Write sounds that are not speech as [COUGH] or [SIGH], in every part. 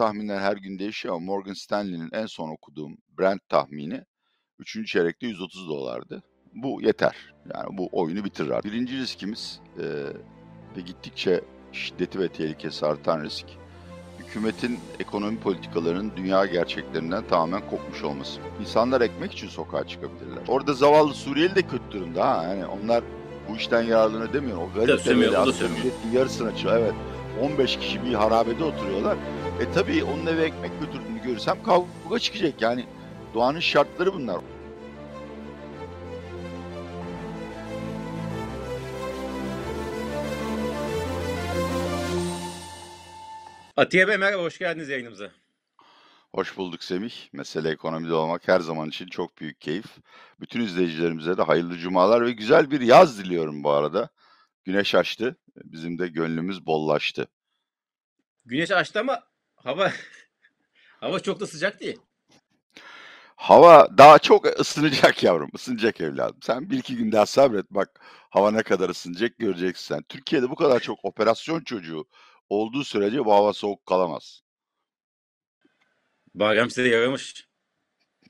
tahminler her gün değişiyor ama Morgan Stanley'nin en son okuduğum Brent tahmini 3. çeyrekte 130 dolardı. Bu yeter. Yani bu oyunu bitirir artık. Birinci riskimiz e, ve gittikçe şiddeti ve tehlikesi artan risk. Hükümetin ekonomi politikalarının dünya gerçeklerinden tamamen kopmuş olması. İnsanlar ekmek için sokağa çıkabilirler. Orada zavallı Suriyeli de kötü durumda ha. Yani onlar bu işten yararlanır demiyorum. O garip aslında söylemiyor. milletin yarısına çıkıyor. Evet. 15 kişi bir harabede oturuyorlar. E tabii onun eve ekmek götürdüğünü görürsem kavga çıkacak. Yani doğanın şartları bunlar. Atiye Bey merhaba, hoş geldiniz yayınımıza. Hoş bulduk Semih. Mesele ekonomide olmak her zaman için çok büyük keyif. Bütün izleyicilerimize de hayırlı cumalar ve güzel bir yaz diliyorum bu arada. Güneş açtı. Bizim de gönlümüz bollaştı. Güneş açtı ama hava [LAUGHS] hava çok da sıcak değil. Hava daha çok ısınacak yavrum. ısınacak evladım. Sen bir iki gün daha sabret. Bak hava ne kadar ısınacak göreceksin sen. Türkiye'de bu kadar çok operasyon çocuğu olduğu sürece bu hava soğuk kalamaz. Bayram size yaramış.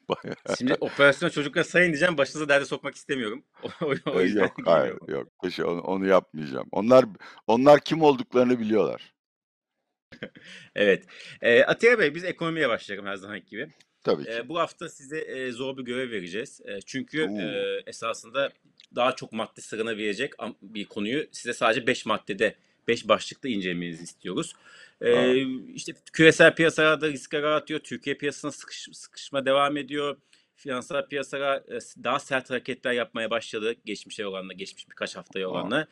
[LAUGHS] Şimdi operasyon çocuklar sayın diyeceğim, başınıza derde sokmak istemiyorum. [LAUGHS] O, yüzden yok hayır yok. Paşa, Onu, onu yapmayacağım. Onlar onlar kim olduklarını biliyorlar. [LAUGHS] Evet. E, Atiye Bey biz ekonomiye başlayalım her zamanki gibi. Tabii ki. E, bu hafta size e, zor bir görev vereceğiz. E, çünkü Oo. e, esasında daha çok madde sırana verecek am- bir konuyu size sadece 5 maddede 5 başlıkta incelemenizi istiyoruz. E, Aa. işte küresel piyasalarda riskler artıyor. Türkiye piyasasına sıkış, sıkışma devam ediyor. Finansal piyasalar e, daha sert hareketler yapmaya başladı geçmişe oranla, geçmiş birkaç haftaya oranla.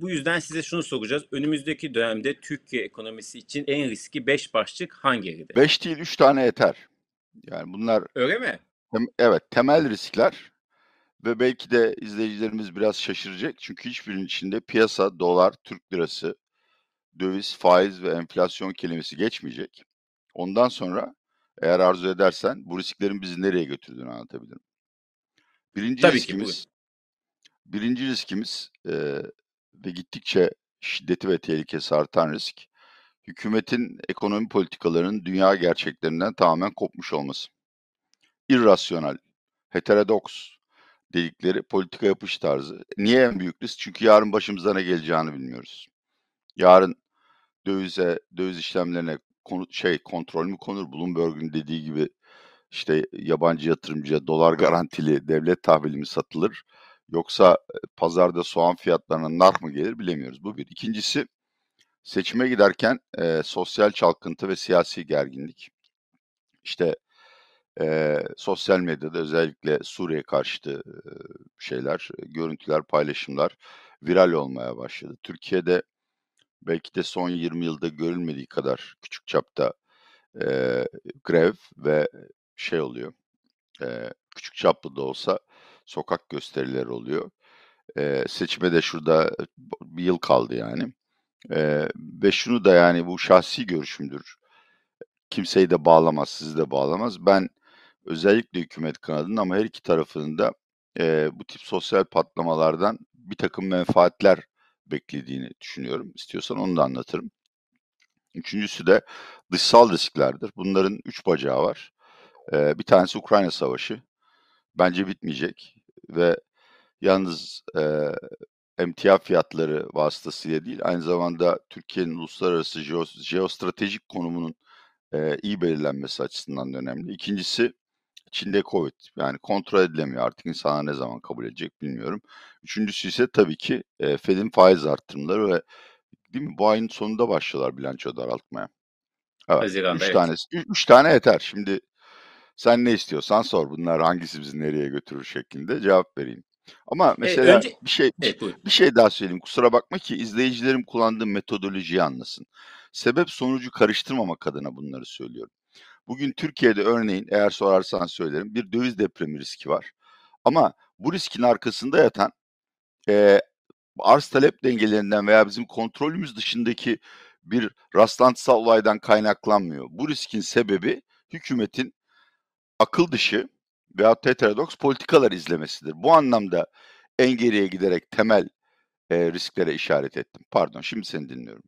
Bu yüzden size şunu soracağız. Önümüzdeki dönemde Türkiye ekonomisi için en riski 5 başlık hangileridir? Beş değil üç tane yeter. Yani bunlar Öyle mi? tem- evet temel riskler ve belki de izleyicilerimiz biraz şaşıracak. Çünkü hiçbirinin içinde piyasa, dolar, Türk lirası, döviz, faiz ve enflasyon kelimesi geçmeyecek. Ondan sonra eğer arzu edersen bu risklerin bizi nereye götürdüğünü anlatabilirim. Birinci Tabii ki, riskimiz, birinci riskimiz eee, ve gittikçe şiddeti ve tehlikesi artan risk, hükümetin ekonomi politikalarının dünya gerçeklerinden tamamen kopmuş olması. İrrasyonel, heterodoks dedikleri politika yapış tarzı. Niye en büyük risk? Çünkü yarın başımıza ne geleceğini bilmiyoruz. Yarın dövize, döviz işlemlerine konu, şey kontrol mü konur? Bloomberg'un dediği gibi işte yabancı yatırımcıya dolar garantili devlet tahvili mi satılır? Yoksa e, pazarda soğan fiyatlarına nar mı gelir bilemiyoruz. Bu bir. İkincisi seçime giderken e, sosyal çalkıntı ve siyasi gerginlik. İşte e, sosyal medyada özellikle Suriye karşıtı e, şeyler, e, görüntüler, paylaşımlar viral olmaya başladı. Türkiye'de belki de son 20 yılda görülmediği kadar küçük çapta e, grev ve şey oluyor. E, küçük çaplı da olsa sokak gösterileri oluyor. E, seçime de şurada bir yıl kaldı yani. E, ve şunu da yani bu şahsi görüşümdür. Kimseyi de bağlamaz, sizi de bağlamaz. Ben özellikle hükümet kanadının ama her iki tarafının da e, bu tip sosyal patlamalardan bir takım menfaatler beklediğini düşünüyorum. İstiyorsan onu da anlatırım. Üçüncüsü de dışsal risklerdir. Bunların üç bacağı var. E, bir tanesi Ukrayna Savaşı. Bence bitmeyecek ve yalnız e, emtia fiyatları vasıtasıyla değil, aynı zamanda Türkiye'nin uluslararası jeo- jeostratejik konumunun e, iyi belirlenmesi açısından da önemli. İkincisi Çin'de Covid. Yani kontrol edilemiyor artık insanlar ne zaman kabul edecek bilmiyorum. Üçüncüsü ise tabii ki e, Fed'in faiz arttırımları ve değil mi bu ayın sonunda başlıyorlar bilanço daraltmaya. Evet. Haziran'da, üç evet. tanesi, üç, üç tane yeter. Şimdi sen ne istiyorsan sor. Bunlar hangisi bizi nereye götürür şeklinde cevap vereyim. Ama mesela önce- bir şey Evet buyurun. bir şey daha söyleyeyim. Kusura bakma ki izleyicilerim kullandığı metodolojiyi anlasın. Sebep sonucu karıştırmamak adına bunları söylüyorum. Bugün Türkiye'de örneğin eğer sorarsan söylerim bir döviz depremi riski var. Ama bu riskin arkasında yatan eee arz talep dengelerinden veya bizim kontrolümüz dışındaki bir rastlantısal olaydan kaynaklanmıyor. Bu riskin sebebi hükümetin akıl dışı veya heterodoks politikalar izlemesidir. Bu anlamda en geriye giderek temel e, risklere işaret ettim. Pardon, şimdi seni dinliyorum.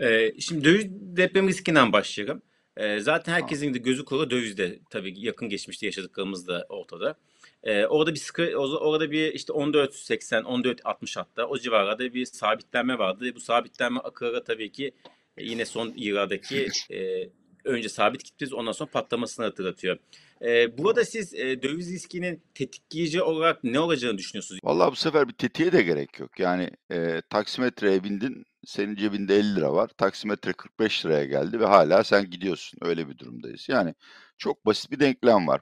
Ee, şimdi döviz deprem riskinden başlayalım. Ee, zaten herkesin de gözü kulağı dövizde. Tabii yakın geçmişte yaşadıklarımız da ortada. Ee, orada bir sıkı, orada bir işte 14.80, 14.60 hatta o civarlarda bir sabitlenme vardı. Bu sabitlenme akıra tabii ki e, yine son yıllardaki e, önce sabit gitmesi ondan sonra patlamasını hatırlatıyor. Ee, burada siz e, döviz riskinin tetikleyici olarak ne olacağını düşünüyorsunuz? Vallahi bu sefer bir tetiğe de gerek yok. Yani e, taksimetreye bindin, senin cebinde 50 lira var. Taksimetre 45 liraya geldi ve hala sen gidiyorsun. Öyle bir durumdayız. Yani çok basit bir denklem var.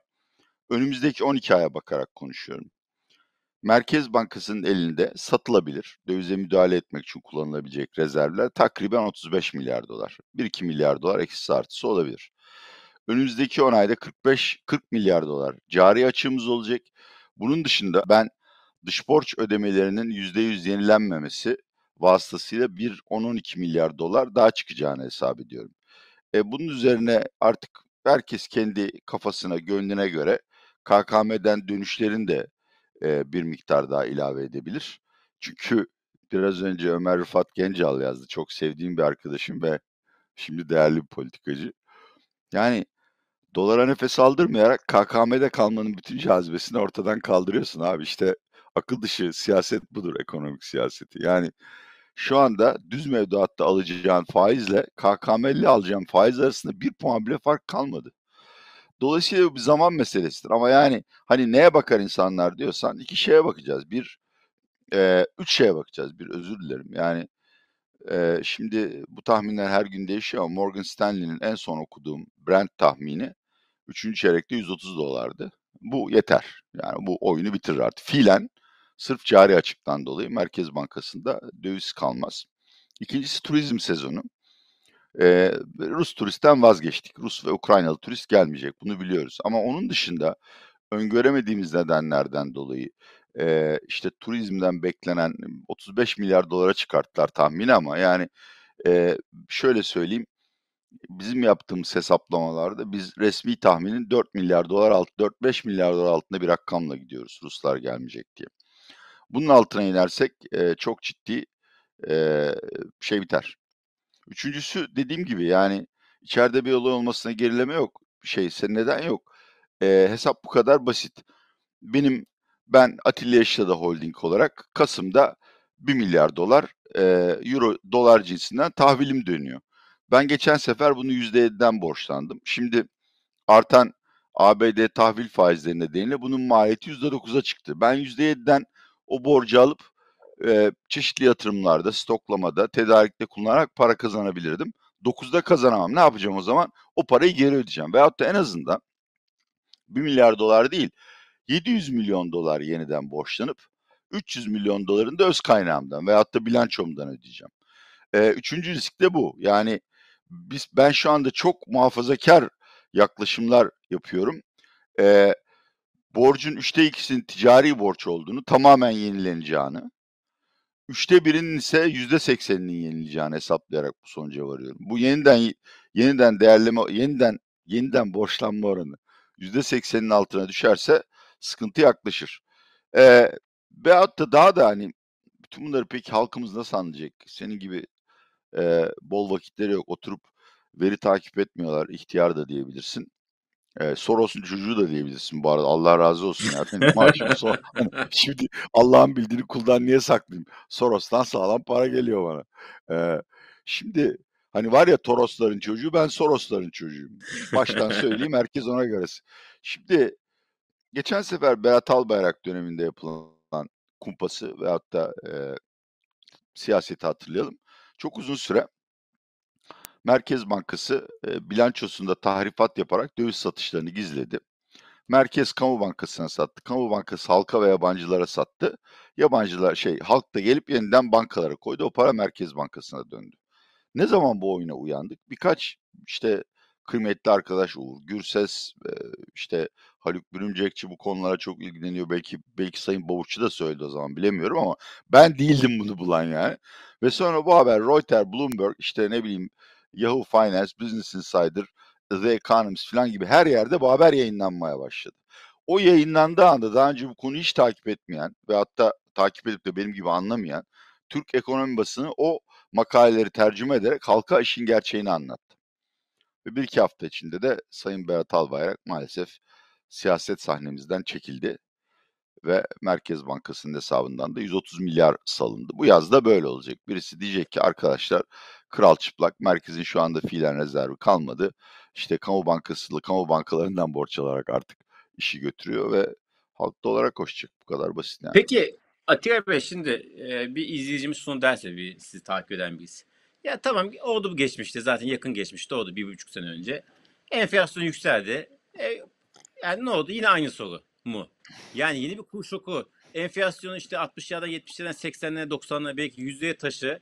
Önümüzdeki 12 aya bakarak konuşuyorum. Merkez Bankası'nın elinde satılabilir, dövize müdahale etmek için kullanılabilecek rezervler takriben 35 milyar dolar. 1-2 milyar dolar eksisi artısı olabilir. Önümüzdeki 10 ayda 45-40 milyar dolar cari açığımız olacak. Bunun dışında ben dış borç ödemelerinin %100 yenilenmemesi vasıtasıyla bir 10-12 milyar dolar daha çıkacağını hesap ediyorum. E, bunun üzerine artık herkes kendi kafasına, gönlüne göre KKM'den dönüşlerin de e, bir miktar daha ilave edebilir. Çünkü biraz önce Ömer Rıfat Gencal yazdı. Çok sevdiğim bir arkadaşım ve şimdi değerli bir politikacı. Yani dolara nefes aldırmayarak KKM'de kalmanın bütün cazibesini ortadan kaldırıyorsun abi. İşte akıl dışı siyaset budur ekonomik siyaseti. Yani şu anda düz mevduatta alacağın faizle KKM'li alacağın faiz arasında bir puan bile fark kalmadı. Dolayısıyla bu bir zaman meselesidir. Ama yani hani neye bakar insanlar diyorsan iki şeye bakacağız. Bir, e, üç şeye bakacağız. Bir özür dilerim. Yani e, şimdi bu tahminler her gün değişiyor ama Morgan Stanley'nin en son okuduğum Brent tahmini 3. çeyrekte 130 dolardı. Bu yeter. Yani bu oyunu bitirir artık. Fiilen sırf cari açıktan dolayı Merkez Bankası'nda döviz kalmaz. İkincisi turizm sezonu. Ee, Rus turistten vazgeçtik. Rus ve Ukraynalı turist gelmeyecek. Bunu biliyoruz. Ama onun dışında öngöremediğimiz nedenlerden dolayı e, işte turizmden beklenen 35 milyar dolara çıkarttılar tahmini ama yani e, şöyle söyleyeyim bizim yaptığımız hesaplamalarda biz resmi tahminin 4 milyar dolar alt 4-5 milyar dolar altında bir rakamla gidiyoruz Ruslar gelmeyecek diye. Bunun altına inersek e, çok ciddi e, şey biter. Üçüncüsü dediğim gibi yani içeride bir olay olmasına gerileme yok. Şeyse neden yok? E, hesap bu kadar basit. Benim ben Atilla Yaşada Holding olarak Kasım'da 1 milyar dolar e, euro dolar cinsinden tahvilim dönüyor. Ben geçen sefer bunu %7'den borçlandım. Şimdi artan ABD tahvil faizleri nedeniyle bunun maliyeti %9'a çıktı. Ben %7'den o borcu alıp e, çeşitli yatırımlarda, stoklamada, tedarikte kullanarak para kazanabilirdim. 9'da kazanamam. Ne yapacağım o zaman? O parayı geri ödeyeceğim. Veyahut da en azından 1 milyar dolar değil, 700 milyon dolar yeniden borçlanıp 300 milyon dolarını da öz kaynağımdan veyahut da bilançomdan ödeyeceğim. E, üçüncü risk de bu. Yani biz ben şu anda çok muhafazakar yaklaşımlar yapıyorum. E, borcun üçte ikisinin ticari borç olduğunu, tamamen yenileneceğini, üçte birinin ise yüzde sekseninin yenileceğini hesaplayarak bu sonuca varıyorum. Bu yeniden yeniden değerleme, yeniden yeniden borçlanma oranı yüzde seksenin altına düşerse sıkıntı yaklaşır. Ee, veyahut da daha da hani bütün bunları peki halkımız nasıl anlayacak? Senin gibi e, bol vakitleri yok. Oturup veri takip etmiyorlar. İhtiyar da diyebilirsin. E, Soros'un çocuğu da diyebilirsin bu arada. Allah razı olsun [LAUGHS] maaşım Sor [LAUGHS] hani şimdi Allah'ın bildiğini kuldan niye saklayayım? Soros'tan sağlam para geliyor bana. E, şimdi hani var ya Torosların çocuğu ben Sorosların çocuğuyum. Baştan söyleyeyim [LAUGHS] herkes ona göre. Şimdi geçen sefer Berat Albayrak döneminde yapılan kumpası veyahut da e, siyaseti hatırlayalım. Çok uzun süre Merkez Bankası e, bilançosunda tahrifat yaparak döviz satışlarını gizledi. Merkez Kamu Bankası'na sattı. Kamu Bankası halka ve yabancılara sattı. Yabancılar şey halk da gelip yeniden bankalara koydu. O para Merkez Bankası'na döndü. Ne zaman bu oyuna uyandık? Birkaç işte kıymetli arkadaş Uğur Gürses, e, işte Haluk Bürümcekçi bu konulara çok ilgileniyor. Belki belki Sayın Bavuççu da söyledi o zaman bilemiyorum ama ben değildim bunu bulan yani. Ve sonra bu haber Reuters, Bloomberg, işte ne bileyim Yahoo Finance, Business Insider, The Economist falan gibi her yerde bu haber yayınlanmaya başladı. O yayınlandığı anda daha önce bu konuyu hiç takip etmeyen ve hatta takip edip de benim gibi anlamayan Türk ekonomi basını o makaleleri tercüme ederek halka işin gerçeğini anlattı. Ve bir iki hafta içinde de Sayın Berat Albayrak maalesef siyaset sahnemizden çekildi ve Merkez Bankası'nın hesabından da 130 milyar salındı. Bu yaz da böyle olacak. Birisi diyecek ki arkadaşlar kral çıplak merkezin şu anda fiilen rezervi kalmadı. İşte kamu bankası, kamu bankalarından borç alarak artık işi götürüyor ve halk dolara koşacak. Bu kadar basit yani. Peki Atilla Bey şimdi e, bir izleyicimiz şunu derse bir sizi takip eden birisi. Ya tamam oldu bu geçmişte zaten yakın geçmişte oldu bir buçuk sene önce. Enflasyon yükseldi. E, yani ne oldu? Yine aynı soru mu? Yani yeni bir kur şoku. Enflasyonu işte 60'lardan 70'lerden 80'lere 90'lara belki yüzdeye taşı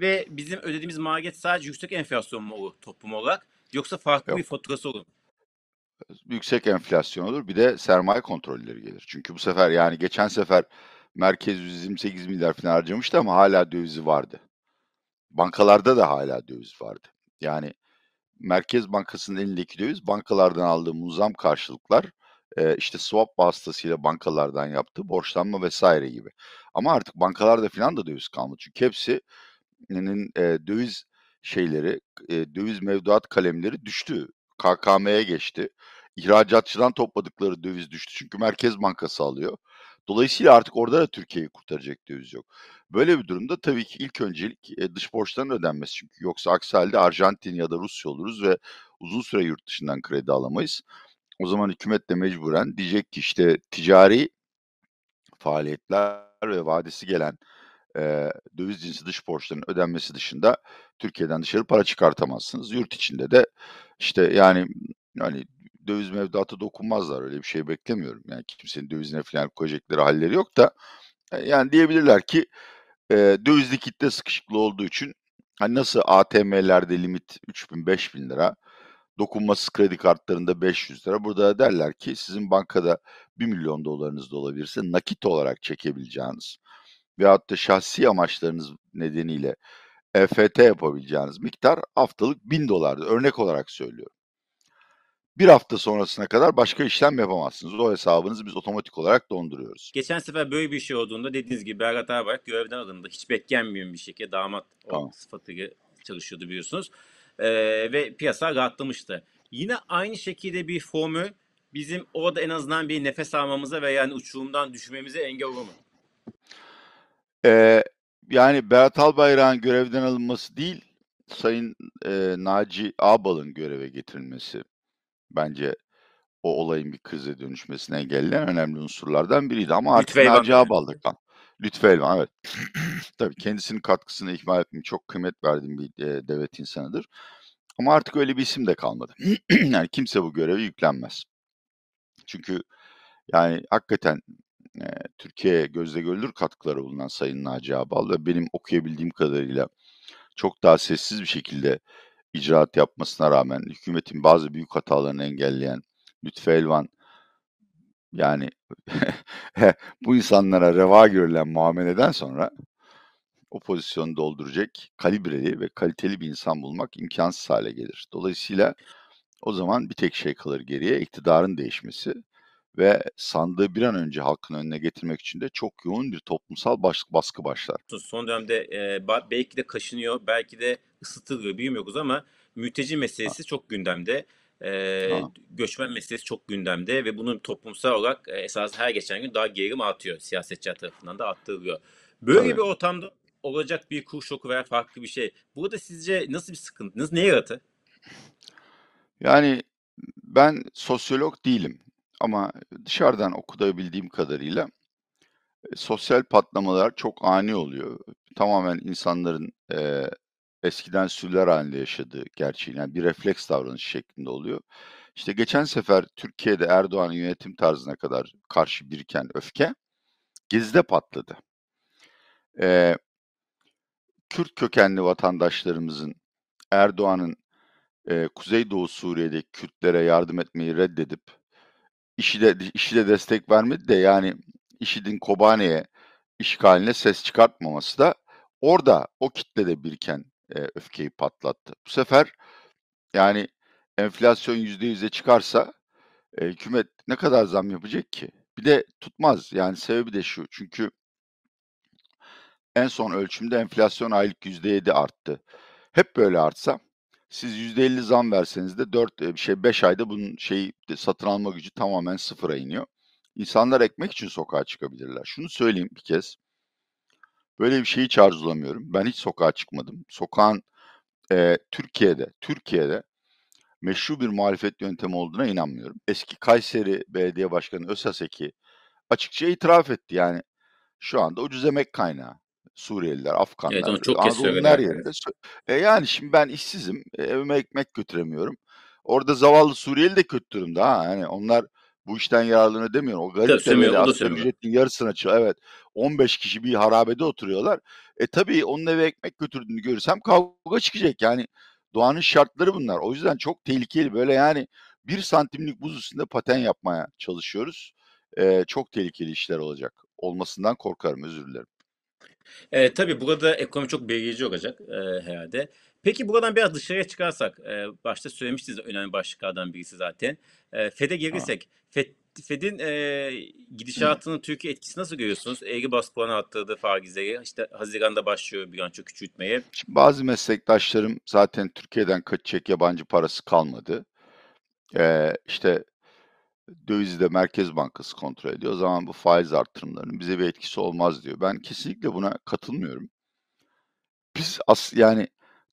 ve bizim ödediğimiz maliyet sadece yüksek enflasyon mu olur toplum olarak yoksa farklı Yok. bir faturası olur mu? yüksek enflasyon olur. Bir de sermaye kontrolleri gelir. Çünkü bu sefer yani geçen sefer merkez 128 milyar falan harcamıştı ama hala dövizi vardı. Bankalarda da hala döviz vardı. Yani Merkez Bankası'nın elindeki döviz bankalardan aldığı muzam karşılıklar e, işte swap vasıtasıyla bankalardan yaptığı borçlanma vesaire gibi. Ama artık bankalarda falan da döviz kalmadı. Çünkü hepsinin e, döviz şeyleri, e, döviz mevduat kalemleri düştü. KKM'ye geçti. İhracatçıdan topladıkları döviz düştü. Çünkü Merkez Bankası alıyor. Dolayısıyla artık orada da Türkiye'yi kurtaracak döviz yok. Böyle bir durumda tabii ki ilk öncelik e, dış borçların ödenmesi. Çünkü yoksa aksi halde Arjantin ya da Rusya oluruz ve uzun süre yurt dışından kredi alamayız. O zaman hükümet de mecburen diyecek ki işte ticari faaliyetler ve vadesi gelen e, döviz cinsi dış borçların ödenmesi dışında Türkiye'den dışarı para çıkartamazsınız. Yurt içinde de işte yani yani döviz mevduatı dokunmazlar öyle bir şey beklemiyorum. Yani kimsenin dövizine falan koyacakları halleri yok da yani diyebilirler ki e, dövizli kitle sıkışıklığı olduğu için hani nasıl ATM'lerde limit 3000 5000 lira dokunmasız kredi kartlarında 500 lira. Burada derler ki sizin bankada 1 milyon dolarınız da olabilirse nakit olarak çekebileceğiniz veyahut da şahsi amaçlarınız nedeniyle EFT yapabileceğiniz miktar haftalık 1000 dolardı. Örnek olarak söylüyorum. Bir hafta sonrasına kadar başka işlem yapamazsınız. O hesabınızı biz otomatik olarak donduruyoruz. Geçen sefer böyle bir şey olduğunda dediğiniz gibi Berat Albayrak görevden alındı. Hiç beklenmeyen bir şekilde damat Tamam. sıfatıyla çalışıyordu biliyorsunuz. Ee, ve piyasa rahatlamıştı. Yine aynı şekilde bir formül bizim orada en azından bir nefes almamıza ve yani uçurumdan düşmemize engel olur mu? Ee, yani Berat Albayrak'ın görevden alınması değil, Sayın e, Naci Ağbal'ın göreve getirilmesi bence o olayın bir krize dönüşmesine engelleyen önemli unsurlardan biriydi. Ama artık Naci diyelim. Ağbal da kal. Lütfü Elvan evet. Tabii kendisinin katkısını ihmal etmeyeyim. Çok kıymet verdiğim bir e, devlet insanıdır. Ama artık öyle bir isim de kalmadı. [CLEARS THROAT] yani kimse bu göreve yüklenmez. Çünkü yani hakikaten e, Türkiye'ye gözle görülür katkıları bulunan Sayın Naci Ağbal ve benim okuyabildiğim kadarıyla çok daha sessiz bir şekilde icraat yapmasına rağmen hükümetin bazı büyük hatalarını engelleyen Lütfü Elvan yani [LAUGHS] bu insanlara reva görülen muameleden sonra o pozisyonu dolduracak kalibreli ve kaliteli bir insan bulmak imkansız hale gelir. Dolayısıyla o zaman bir tek şey kalır geriye iktidarın değişmesi ve sandığı bir an önce halkın önüne getirmek için de çok yoğun bir toplumsal baskı, baskı başlar. Son dönemde e, belki de kaşınıyor, belki de ısıtılıyor bilmiyoruz ama mülteci meselesi çok gündemde. E, göçmen meselesi çok gündemde ve bunun toplumsal olarak e, esas her geçen gün daha gerilim artıyor. Siyasetçiler tarafından da arttırılıyor. Böyle Tabii. bir ortamda olacak bir kur şoku veya farklı bir şey. Burada sizce nasıl bir sıkıntı, nasıl, ne yaratır? Yani ben sosyolog değilim ama dışarıdan okuyabildiğim kadarıyla sosyal patlamalar çok ani oluyor. Tamamen insanların e, eskiden sürüler halinde yaşadığı gerçeği, yani bir refleks davranış şeklinde oluyor. İşte geçen sefer Türkiye'de Erdoğan'ın yönetim tarzına kadar karşı biriken öfke Gezi'de patladı. E, Kürt kökenli vatandaşlarımızın Erdoğan'ın e, Kuzeydoğu Suriye'deki Kürtlere yardım etmeyi reddedip IŞİD'e, IŞİD'e destek vermedi de yani IŞİD'in Kobane'ye işgaline ses çıkartmaması da orada o kitlede biriken e, öfkeyi patlattı. Bu sefer yani enflasyon %100'e çıkarsa e, hükümet ne kadar zam yapacak ki? Bir de tutmaz. Yani sebebi de şu. Çünkü en son ölçümde enflasyon aylık %7 arttı. Hep böyle artsa siz %50 zam verseniz de 4 e, şey 5 ayda bunun şey satın alma gücü tamamen sıfıra iniyor. İnsanlar ekmek için sokağa çıkabilirler. Şunu söyleyeyim bir kez. Böyle bir şeyi hiç arzulamıyorum. Ben hiç sokağa çıkmadım. Sokağın e, Türkiye'de, Türkiye'de meşru bir muhalefet yöntemi olduğuna inanmıyorum. Eski Kayseri Belediye Başkanı Ösaseki açıkça itiraf etti. Yani şu anda ucuz emek kaynağı. Suriyeliler, Afganlar, Evet onu çok Anadolu'nun her yerinde. E yani şimdi ben işsizim, evime ekmek götüremiyorum. Orada zavallı Suriyeli de kötü durumda ha. Yani onlar bu işten yararlanıyor demiyorum. O garip o da asgari ücretin yarısına çıkıyor. Evet 15 kişi bir harabede oturuyorlar. E tabii onun eve ekmek götürdüğünü görürsem kavga çıkacak. Yani doğanın şartları bunlar. O yüzden çok tehlikeli böyle yani bir santimlik buz üstünde paten yapmaya çalışıyoruz. E, çok tehlikeli işler olacak. Olmasından korkarım özür dilerim. E, tabii burada ekonomi çok belirleyici olacak e, herhalde. Peki buradan biraz dışarıya çıkarsak, e, başta söylemiştiniz önemli başlıklardan birisi zaten. E, FED'e gelirsek, FED, FED'in e, gidişatının Türkiye etkisi nasıl görüyorsunuz? Eğri bas puanı arttırdı faizleri. İşte Haziran'da başlıyor bir an çok küçültmeye. Şimdi bazı meslektaşlarım zaten Türkiye'den kaçacak yabancı parası kalmadı. Ee, işte dövizi de Merkez Bankası kontrol ediyor. O zaman bu faiz artırımlarının bize bir etkisi olmaz diyor. Ben kesinlikle buna katılmıyorum. Biz as yani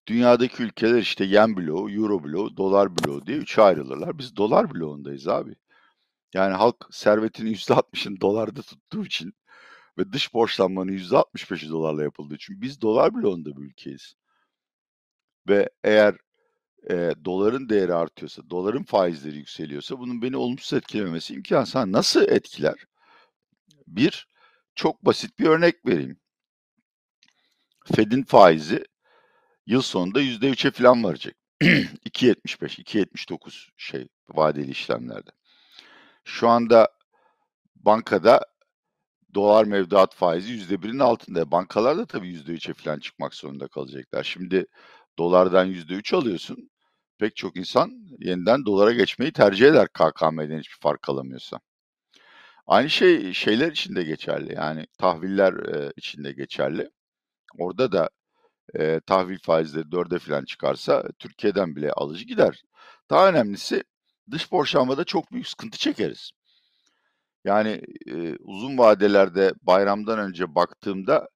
dünyadaki ülkeler işte yen bloğu, euro bloğu, dolar bloğu diye üçe ayrılırlar. Biz dolar bloğundayız abi. Yani halk servetinin %60'ını dolarda tuttuğu için ve dış borçlanmanın %65'i dolarla yapıldığı için biz dolar bloğunda bir ülkeyiz. Ve eğer e, doların değeri artıyorsa, doların faizleri yükseliyorsa bunun beni olumsuz etkilememesi imkansız. Nasıl etkiler? Bir, çok basit bir örnek vereyim. Fed'in faizi yıl sonunda %3'e falan varacak. [CLEARS THROAT] 2.75, 2.79 şey vadeli işlemlerde. Şu anda bankada dolar mevduat faizi %1'in altında. Bankalar da tabii %3'e falan çıkmak zorunda kalacaklar. Şimdi dolardan %3 alıyorsun. Pek çok insan yeniden dolara geçmeyi tercih eder KKM'den hiçbir fark alamıyorsa. Aynı şey şeyler için de geçerli. Yani tahviller e, için de geçerli. Orada da e, tahvil faizleri dörde falan çıkarsa Türkiye'den bile alıcı gider. Daha önemlisi dış borçlanmada çok büyük sıkıntı çekeriz. Yani e, uzun vadelerde bayramdan önce baktığımda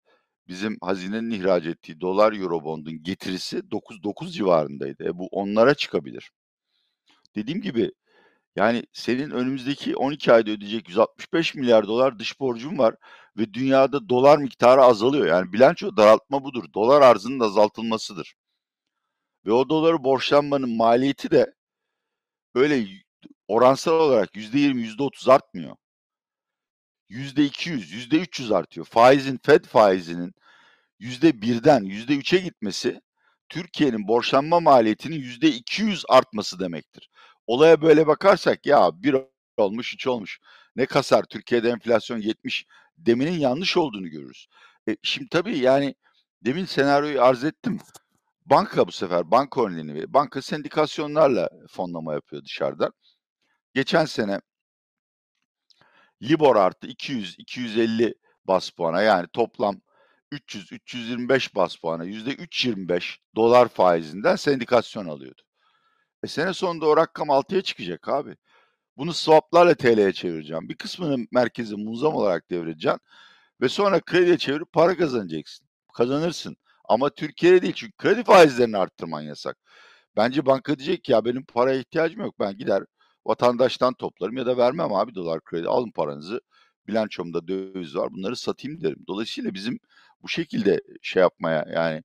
bizim hazinenin ihraç ettiği dolar eurobondun getirisi 9 9 civarındaydı. E, bu onlara çıkabilir. Dediğim gibi yani senin önümüzdeki 12 ayda ödeyecek 165 milyar dolar dış borcun var ve dünyada dolar miktarı azalıyor. Yani bilanço daraltma budur. Dolar arzının azaltılmasıdır. Ve o doları borçlanmanın maliyeti de öyle oransal olarak %20, %30 artmıyor. %200, %300 artıyor. Faizin, Fed faizinin %1'den %3'e gitmesi Türkiye'nin borçlanma maliyetinin %200 artması demektir. Olaya böyle bakarsak ya bir olmuş, üç olmuş. Ne kasar Türkiye'de enflasyon 70 deminin yanlış olduğunu görürüz. E, şimdi tabii yani demin senaryoyu arz ettim. Banka bu sefer banka örneğini. Banka sendikasyonlarla fonlama yapıyor dışarıdan. Geçen sene Libor arttı 200-250 bas puana yani toplam 300-325 bas puana %3.25 dolar faizinden sendikasyon alıyordu. E sene sonunda o rakam 6'ya çıkacak abi. Bunu swaplarla TL'ye çevireceğim. Bir kısmını merkeze muzam olarak devredeceksin ve sonra krediye çevirip para kazanacaksın. Kazanırsın. Ama Türkiye'de değil çünkü kredi faizlerini arttırman yasak. Bence banka diyecek ki ya benim paraya ihtiyacım yok. Ben gider vatandaştan toplarım ya da vermem abi dolar kredi. Alın paranızı. Bilançomda döviz var. Bunları satayım derim. Dolayısıyla bizim bu şekilde şey yapmaya yani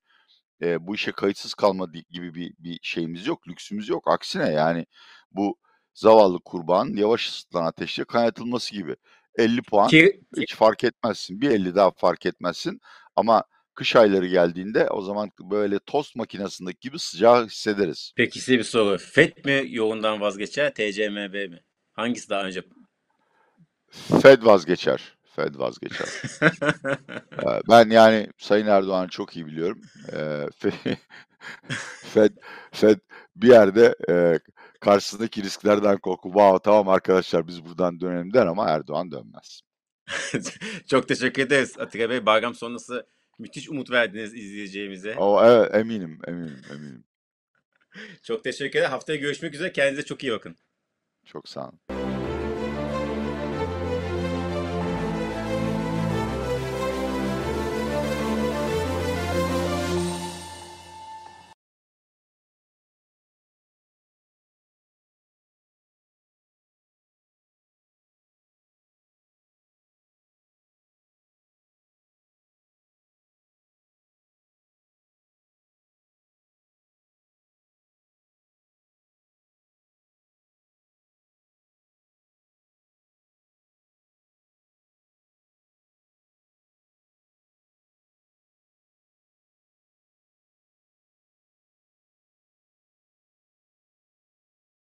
e, bu işe kayıtsız kalma gibi bir, bir şeyimiz yok. Lüksümüz yok. Aksine yani bu zavallı kurbanın yavaş ısıtılan ateşte kaynatılması gibi. 50 puan Ki, hiç fark etmezsin. Bir 50 daha fark etmezsin. Ama kış ayları geldiğinde o zaman böyle tost makinesindeki gibi sıcağı hissederiz. peki size bir soru. FED mi yolundan vazgeçer, TCMB mi? Hangisi daha önce? Fed vazgeçer. Fed vazgeçer. Ee, Ben yani Sayın Erdoğan'ı çok iyi biliyorum. Ee, Fe- [LAUGHS] Fed, Fed bir yerde e, karşısındaki risklerden korku. Wow, tamam arkadaşlar biz buradan dönelim der ama Erdoğan dönmez. [LAUGHS] Çok teşekkür ederiz Atilla Bey. Bayram sonrası Müthiş umut verdiniz izleyeceğimize. O evet eminim, eminim, eminim. Çok teşekkür ederim. Haftaya görüşmek üzere. Kendinize çok iyi bakın. Çok sağ olun.